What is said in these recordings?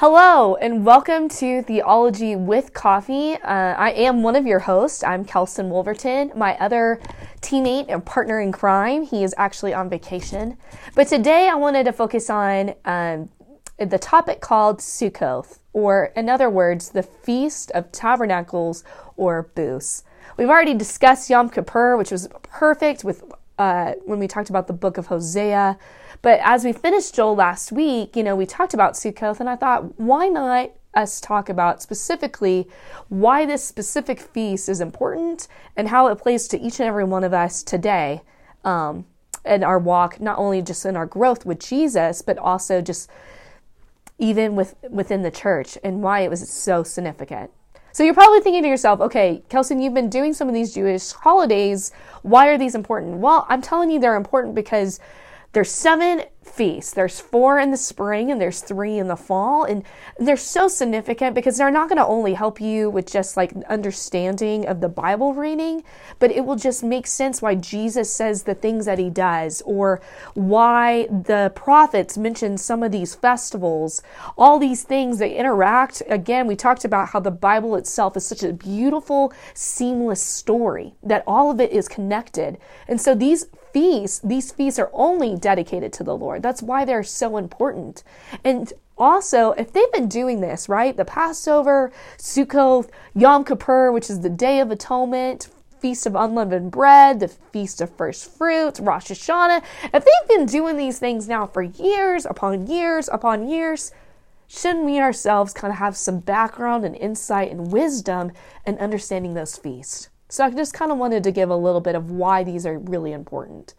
Hello, and welcome to Theology with Coffee. Uh, I am one of your hosts. I'm Kelson Wolverton. My other teammate and partner in crime, he is actually on vacation. But today I wanted to focus on um, the topic called Sukkoth, or in other words, the Feast of Tabernacles or Booths. We've already discussed Yom Kippur, which was perfect with uh, when we talked about the book of Hosea. But as we finished Joel last week, you know, we talked about Sukkoth, and I thought, why not us talk about specifically why this specific feast is important and how it plays to each and every one of us today um, in our walk, not only just in our growth with Jesus, but also just even with within the church and why it was so significant. So you're probably thinking to yourself, okay, Kelson, you've been doing some of these Jewish holidays. Why are these important? Well, I'm telling you they're important because there's seven feasts. There's four in the spring and there's three in the fall. And they're so significant because they're not going to only help you with just like understanding of the Bible reading, but it will just make sense why Jesus says the things that he does or why the prophets mention some of these festivals. All these things, they interact. Again, we talked about how the Bible itself is such a beautiful, seamless story that all of it is connected. And so these feasts, these feasts are only dedicated to the Lord. That's why they're so important. And also, if they've been doing this, right, the Passover, Sukkot, Yom Kippur, which is the Day of Atonement, Feast of Unleavened Bread, the Feast of First Fruits, Rosh Hashanah, if they've been doing these things now for years upon years upon years, shouldn't we ourselves kind of have some background and insight and wisdom in understanding those feasts? So I just kind of wanted to give a little bit of why these are really important.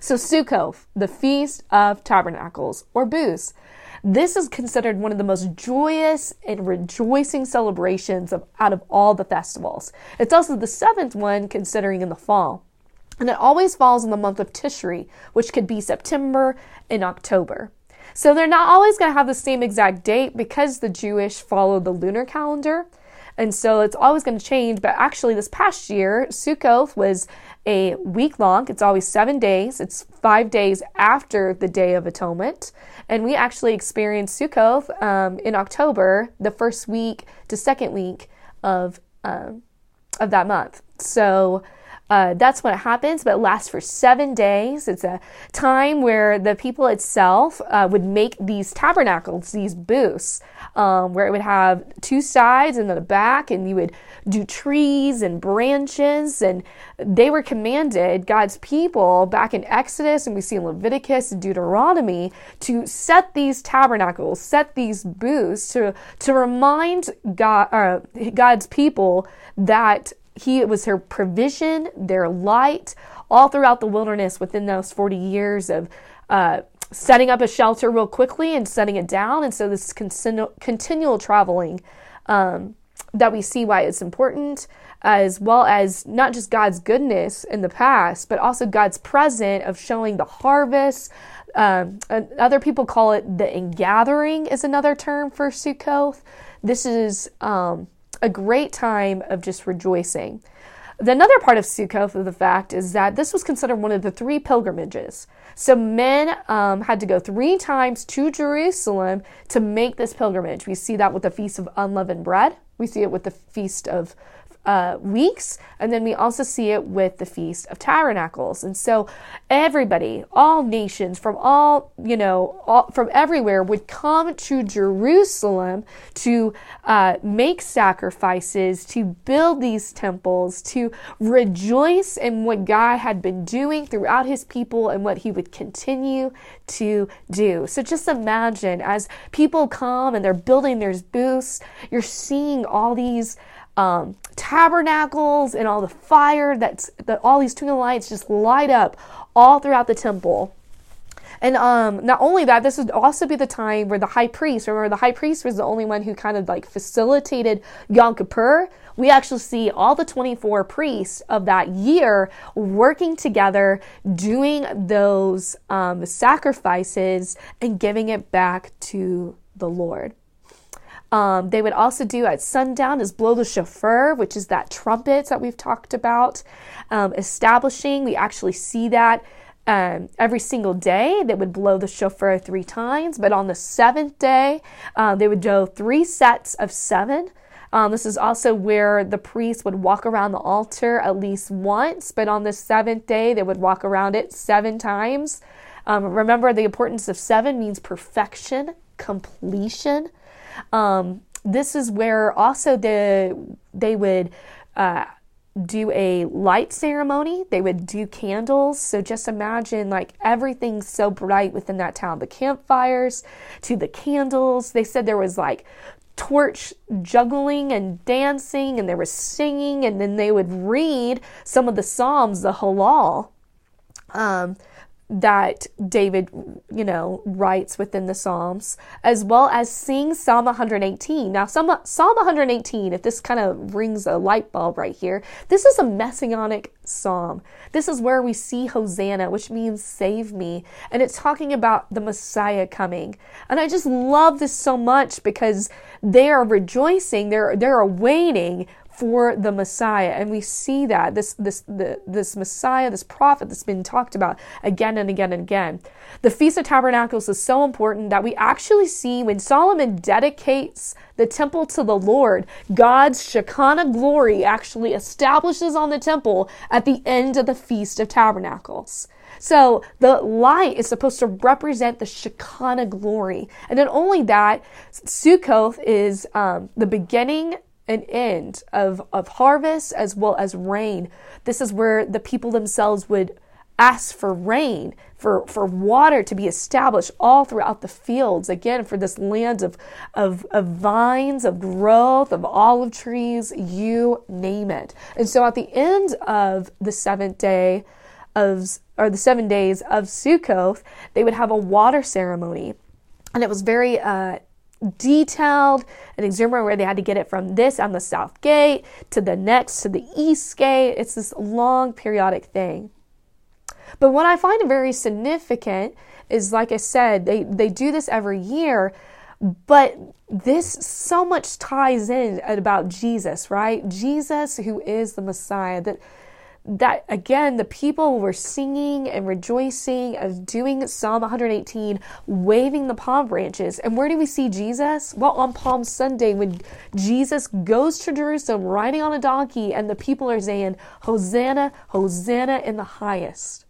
So Sukkot, the Feast of Tabernacles, or Booths. This is considered one of the most joyous and rejoicing celebrations of, out of all the festivals. It's also the seventh one considering in the fall. And it always falls in the month of Tishri, which could be September and October. So they're not always going to have the same exact date because the Jewish follow the lunar calendar. And so it's always going to change. But actually, this past year, Sukkot was a week long. It's always seven days. It's five days after the Day of Atonement. And we actually experienced Sukkot um, in October, the first week to second week of, um, of that month. So uh, that's when it happens, but it lasts for seven days. It's a time where the people itself uh, would make these tabernacles, these booths, um, where it would have two sides and then a back, and you would do trees and branches. And they were commanded, God's people, back in Exodus, and we see in Leviticus and Deuteronomy, to set these tabernacles, set these booths to, to remind God, uh, God's people that he was her provision, their light, all throughout the wilderness within those 40 years of uh, setting up a shelter real quickly and setting it down. And so this continu- continual traveling um, that we see why it's important, as well as not just God's goodness in the past, but also God's present of showing the harvest. Um, other people call it the ingathering is another term for Sukkoth. This is um, a great time of just rejoicing. The another part of Sukkot, of the fact, is that this was considered one of the three pilgrimages. So men um, had to go three times to Jerusalem to make this pilgrimage. We see that with the Feast of Unleavened Bread. We see it with the Feast of uh, weeks. And then we also see it with the Feast of Tabernacles. And so everybody, all nations from all, you know, all, from everywhere would come to Jerusalem to uh, make sacrifices, to build these temples, to rejoice in what God had been doing throughout his people and what he would continue to do. So just imagine as people come and they're building their booths, you're seeing all these um, tabernacles and all the fire that's that all these twinkling lights just light up all throughout the temple. And um, not only that, this would also be the time where the high priest, remember, the high priest was the only one who kind of like facilitated Yom Kippur. We actually see all the 24 priests of that year working together, doing those um, sacrifices and giving it back to the Lord. Um, they would also do at sundown is blow the shofar, which is that trumpet that we've talked about. Um, establishing, we actually see that um, every single day they would blow the shofar three times, but on the seventh day uh, they would do three sets of seven. Um, this is also where the priest would walk around the altar at least once, but on the seventh day they would walk around it seven times. Um, remember, the importance of seven means perfection, completion. Um, this is where also the they would uh, do a light ceremony. They would do candles. So just imagine like everything's so bright within that town. The campfires to the candles. They said there was like torch juggling and dancing and there was singing and then they would read some of the psalms the Hallel um, that David, you know, writes within the Psalms, as well as sing Psalm 118. Now, Psalm, Psalm 118, if this kind of rings a light bulb right here, this is a messianic psalm. This is where we see Hosanna, which means save me. And it's talking about the Messiah coming. And I just love this so much because they are rejoicing, they're, they're awaiting for the Messiah. And we see that this this the, this Messiah, this prophet that's been talked about again and again and again. The Feast of Tabernacles is so important that we actually see when Solomon dedicates the temple to the Lord, God's Shekinah glory actually establishes on the temple at the end of the Feast of Tabernacles. So the light is supposed to represent the Shekinah glory. And not only that, Sukkoth is um, the beginning an end of, of harvest as well as rain. This is where the people themselves would ask for rain, for, for water to be established all throughout the fields. Again, for this land of, of, of vines, of growth, of olive trees, you name it. And so at the end of the seventh day of, or the seven days of Sukkoth, they would have a water ceremony. And it was very uh, detailed and exuberant where they had to get it from this on the south gate to the next to the east gate. It's this long periodic thing. But what I find very significant is, like I said, they, they do this every year, but this so much ties in about Jesus, right? Jesus, who is the Messiah, that that again the people were singing and rejoicing of doing psalm 118 waving the palm branches. And where do we see jesus? Well on palm sunday when jesus goes to jerusalem riding on a donkey and the people are saying hosanna hosanna in the highest.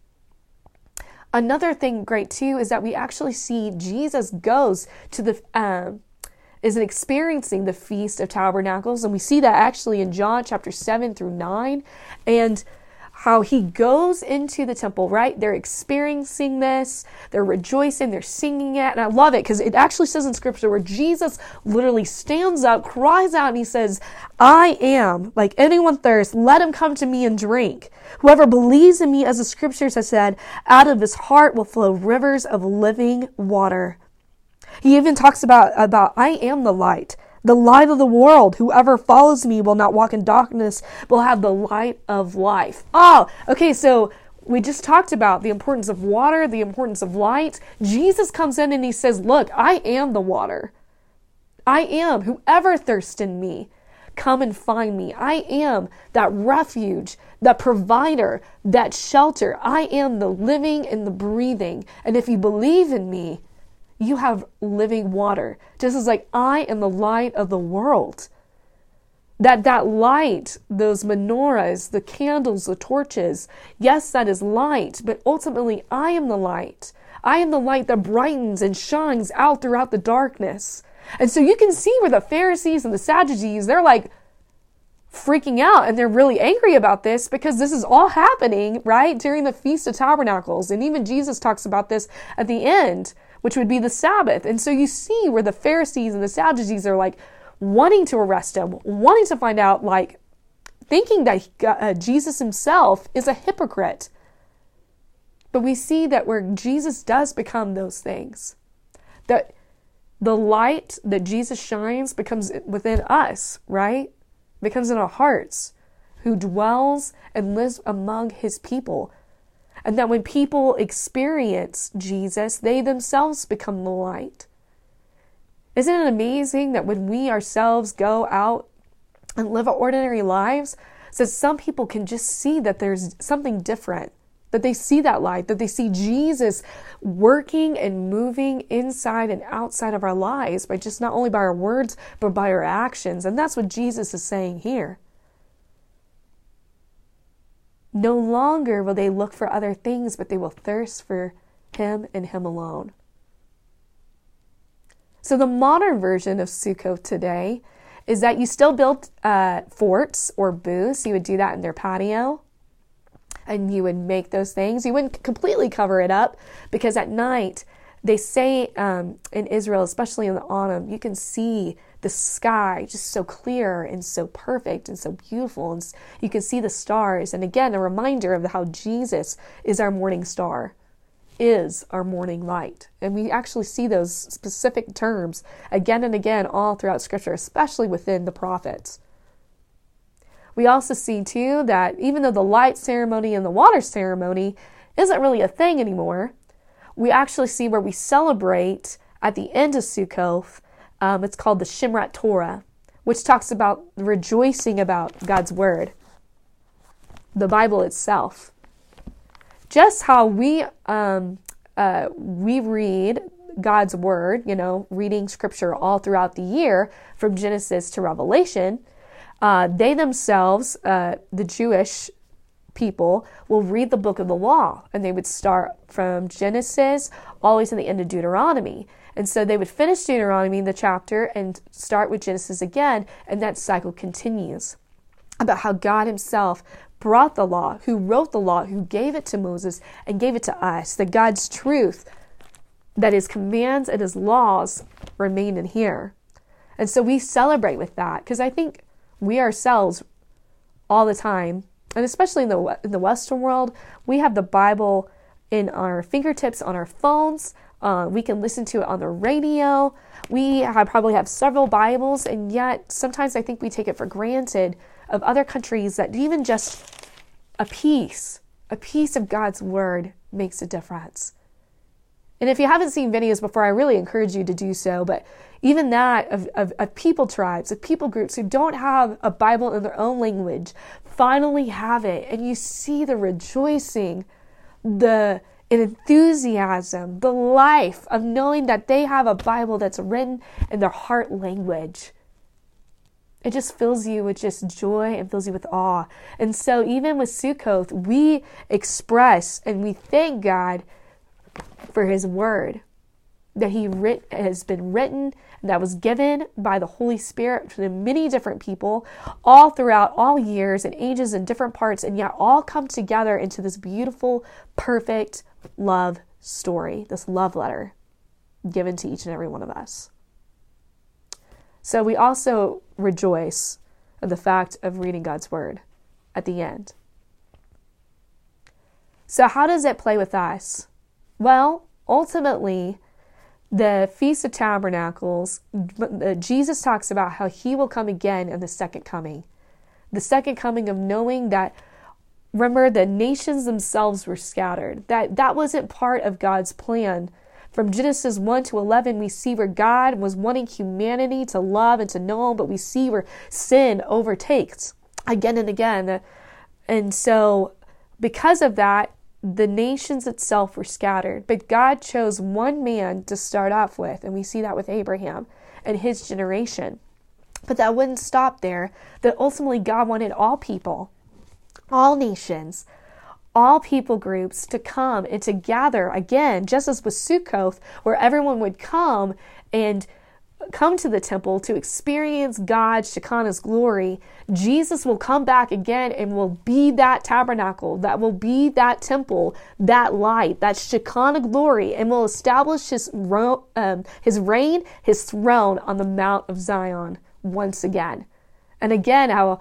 Another thing great too is that we actually see jesus goes to the um, is experiencing the feast of tabernacles. And we see that actually in john chapter 7 through 9 and how he goes into the temple, right? They're experiencing this, they're rejoicing, they're singing it. And I love it because it actually says in scripture where Jesus literally stands up, cries out, and he says, I am, like anyone thirst, let him come to me and drink. Whoever believes in me, as the scriptures have said, out of his heart will flow rivers of living water. He even talks about, about I am the light the light of the world. Whoever follows me will not walk in darkness, will have the light of life. Oh, okay, so we just talked about the importance of water, the importance of light. Jesus comes in and he says, Look, I am the water. I am. Whoever thirsts in me, come and find me. I am that refuge, that provider, that shelter. I am the living and the breathing. And if you believe in me, you have living water. Just as like I am the light of the world. That that light, those menorahs, the candles, the torches, yes, that is light, but ultimately I am the light. I am the light that brightens and shines out throughout the darkness. And so you can see where the Pharisees and the Sadducees, they're like freaking out and they're really angry about this because this is all happening, right, during the Feast of Tabernacles. And even Jesus talks about this at the end which would be the Sabbath. And so you see where the Pharisees and the Sadducees are like wanting to arrest him, wanting to find out, like thinking that uh, Jesus himself is a hypocrite. But we see that where Jesus does become those things, that the light that Jesus shines becomes within us, right? Becomes in our hearts, who dwells and lives among his people. And that when people experience Jesus, they themselves become the light. Isn't it amazing that when we ourselves go out and live ordinary lives, that some people can just see that there's something different, that they see that light, that they see Jesus working and moving inside and outside of our lives by just not only by our words, but by our actions. And that's what Jesus is saying here. No longer will they look for other things, but they will thirst for Him and Him alone. So, the modern version of Sukkot today is that you still build uh, forts or booths. You would do that in their patio and you would make those things. You wouldn't completely cover it up because at night, they say um, in Israel, especially in the autumn, you can see the sky just so clear and so perfect and so beautiful. And you can see the stars. And again, a reminder of how Jesus is our morning star, is our morning light. And we actually see those specific terms again and again all throughout Scripture, especially within the prophets. We also see too that even though the light ceremony and the water ceremony isn't really a thing anymore, we actually see where we celebrate at the end of Sukkot. Um, it's called the Simchat Torah, which talks about rejoicing about God's word, the Bible itself. Just how we um, uh, we read God's word, you know, reading scripture all throughout the year from Genesis to Revelation uh, they themselves, uh, the Jewish people, will read the book of the law and they would start from Genesis always to the end of Deuteronomy. And so they would finish Deuteronomy, the chapter, and start with Genesis again, and that cycle continues about how God Himself brought the law, who wrote the law, who gave it to Moses and gave it to us, that God's truth, that His commands and His laws remain in here. And so we celebrate with that because I think we ourselves all the time, and especially in the in the Western world, we have the Bible in our fingertips on our phones. Uh, we can listen to it on the radio. We have, probably have several Bibles, and yet sometimes I think we take it for granted of other countries that even just a piece, a piece of God's Word makes a difference. And if you haven't seen videos before, I really encourage you to do so. But even that of, of, of, people tribes, of people groups who don't have a Bible in their own language, finally have it. And you see the rejoicing, the enthusiasm, the life of knowing that they have a Bible that's written in their heart language. It just fills you with just joy and fills you with awe. And so, even with Sukkoth, we express and we thank God for His Word that He writ- has been written, that was given by the Holy Spirit to many different people all throughout all years and ages and different parts, and yet all come together into this beautiful, perfect love story, this love letter given to each and every one of us. So we also rejoice of the fact of reading God's Word at the end. So, how does it play with us? Well, ultimately, the Feast of Tabernacles, uh, Jesus talks about how he will come again in the second coming. The second coming of knowing that remember the nations themselves were scattered. That that wasn't part of God's plan. From Genesis 1 to 11, we see where God was wanting humanity to love and to know him, but we see where sin overtakes again and again. And so, because of that, the nations itself were scattered, but God chose one man to start off with, and we see that with Abraham and his generation. But that wouldn't stop there, that ultimately God wanted all people, all nations, all people groups to come and to gather again, just as with Sukkoth, where everyone would come and come to the temple to experience God's Shekinah's glory, Jesus will come back again and will be that tabernacle, that will be that temple, that light, that Shekinah glory, and will establish his, um, his reign, his throne on the Mount of Zion once again. And again, how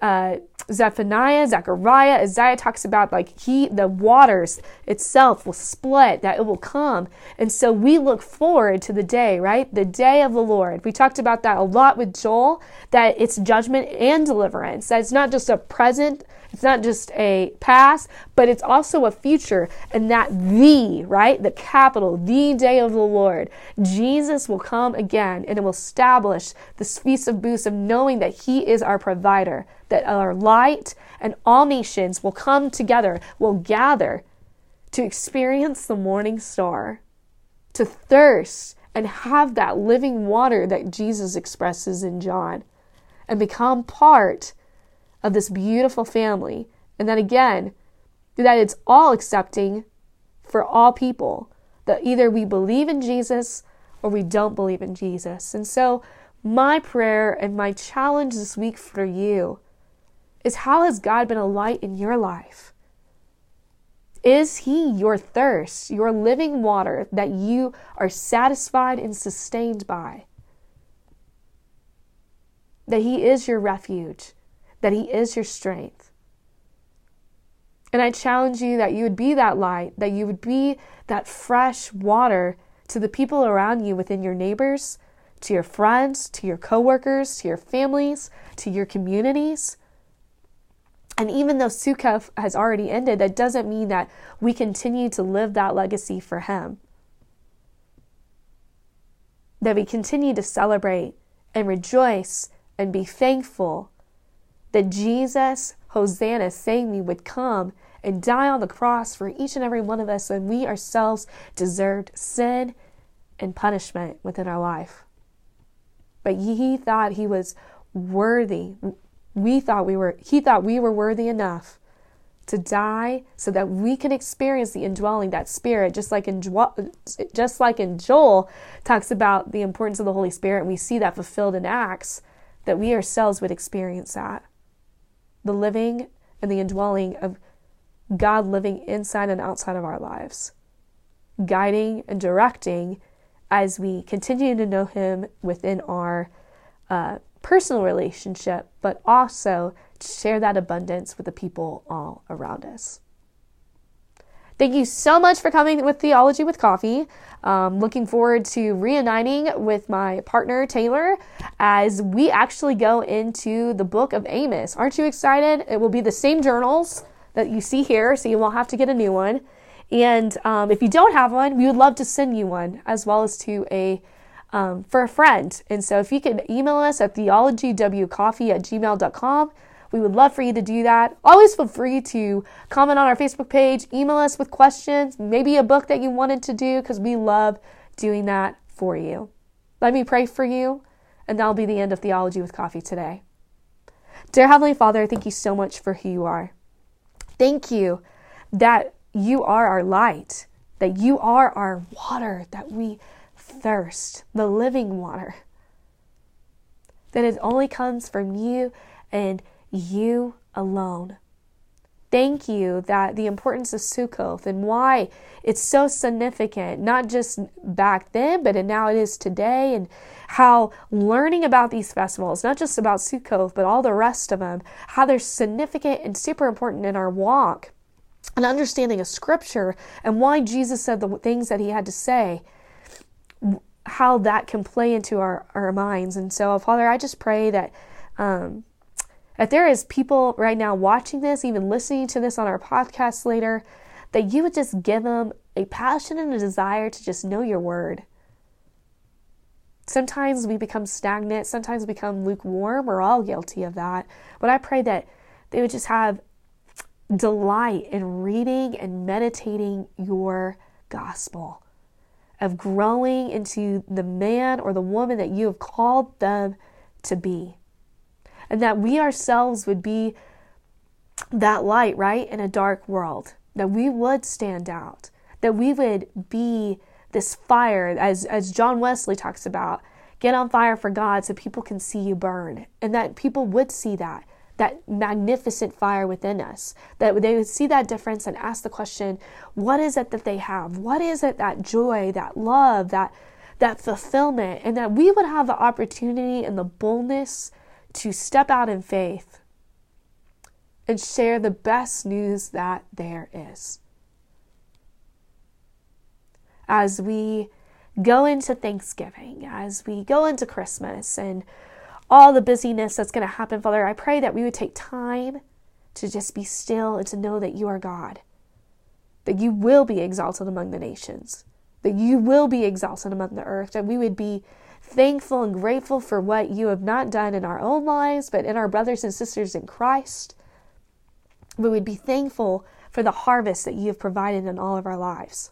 uh, Zephaniah, Zechariah, Isaiah talks about like he, the waters itself will split, that it will come. And so we look forward to the day, right? The day of the Lord. We talked about that a lot with Joel, that it's judgment and deliverance. That it's not just a present It's not just a past, but it's also a future. And that the, right? The capital, the day of the Lord, Jesus will come again and it will establish this feast of booths of knowing that He is our provider, that our light and all nations will come together, will gather to experience the morning star, to thirst and have that living water that Jesus expresses in John and become part of this beautiful family. And that again, that it's all accepting for all people, that either we believe in Jesus or we don't believe in Jesus. And so, my prayer and my challenge this week for you is how has God been a light in your life? Is He your thirst, your living water that you are satisfied and sustained by? That He is your refuge, that He is your strength. And I challenge you that you would be that light, that you would be that fresh water to the people around you within your neighbors, to your friends, to your coworkers, to your families, to your communities. And even though Sukkot has already ended, that doesn't mean that we continue to live that legacy for Him. That we continue to celebrate and rejoice and be thankful that Jesus, Hosanna, saying me, would come and die on the cross for each and every one of us when we ourselves deserved sin and punishment within our life. But he thought he was worthy. We thought we were he thought we were worthy enough to die so that we can experience the indwelling that spirit. Just like in just like in Joel talks about the importance of the Holy Spirit and we see that fulfilled in Acts that we ourselves would experience that the living and the indwelling of God living inside and outside of our lives guiding and directing as we continue to know him within our uh, personal relationship, but also to share that abundance with the people all around us. Thank you so much for coming with Theology with Coffee. Um, looking forward to reuniting with my partner Taylor as we actually go into the book of Amos. Aren't you excited? It will be the same journals that you see here, so you won't have to get a new one. And um, if you don't have one, we would love to send you one, as well as to a um, for a friend. And so if you can email us at theologywcoffee at gmail.com, we would love for you to do that. Always feel free to comment on our Facebook page, email us with questions, maybe a book that you wanted to do, because we love doing that for you. Let me pray for you, and that'll be the end of Theology with Coffee today. Dear Heavenly Father, thank you so much for who you are. Thank you that you are our light, that you are our water, that we thirst, the living water. That it only comes from you and you alone. Thank you that the importance of Sukkoth and why it's so significant, not just back then, but now it is today, and how learning about these festivals, not just about Sukkoth, but all the rest of them, how they're significant and super important in our walk, an understanding of Scripture, and why Jesus said the things that he had to say how that can play into our, our minds. And so, Father, I just pray that um, if there is people right now watching this, even listening to this on our podcast later, that you would just give them a passion and a desire to just know your word. Sometimes we become stagnant, sometimes we become lukewarm. We're all guilty of that. But I pray that they would just have delight in reading and meditating your gospel of growing into the man or the woman that you have called them to be. And that we ourselves would be that light, right, in a dark world. That we would stand out. That we would be this fire, as, as John Wesley talks about, get on fire for God so people can see you burn. And that people would see that that magnificent fire within us, that they would see that difference and ask the question, what is it that they have? What is it that joy, that love, that that fulfillment, and that we would have the opportunity and the boldness to step out in faith and share the best news that there is. As we go into Thanksgiving, as we go into Christmas, and all the busyness that's going to happen, Father, I pray that we would take time to just be still and to know that you are God, that you will be exalted among the nations, that you will be exalted among the earth, that we would be thankful and grateful for what you have not done in our own lives, but in our brothers and sisters in Christ. We would be thankful for the harvest that you have provided in all of our lives,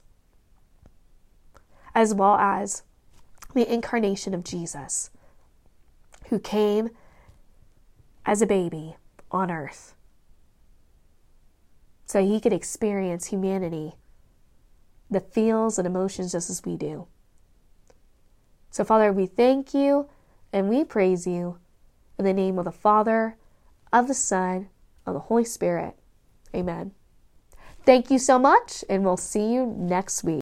as well as the incarnation of Jesus, who came as a baby on earth so he could experience humanity, the feels and emotions just as we do. So, Father, we thank you and we praise you in the name of the Father, of the Son, of the Holy Spirit. Amen. Thank you so much, and we'll see you next week.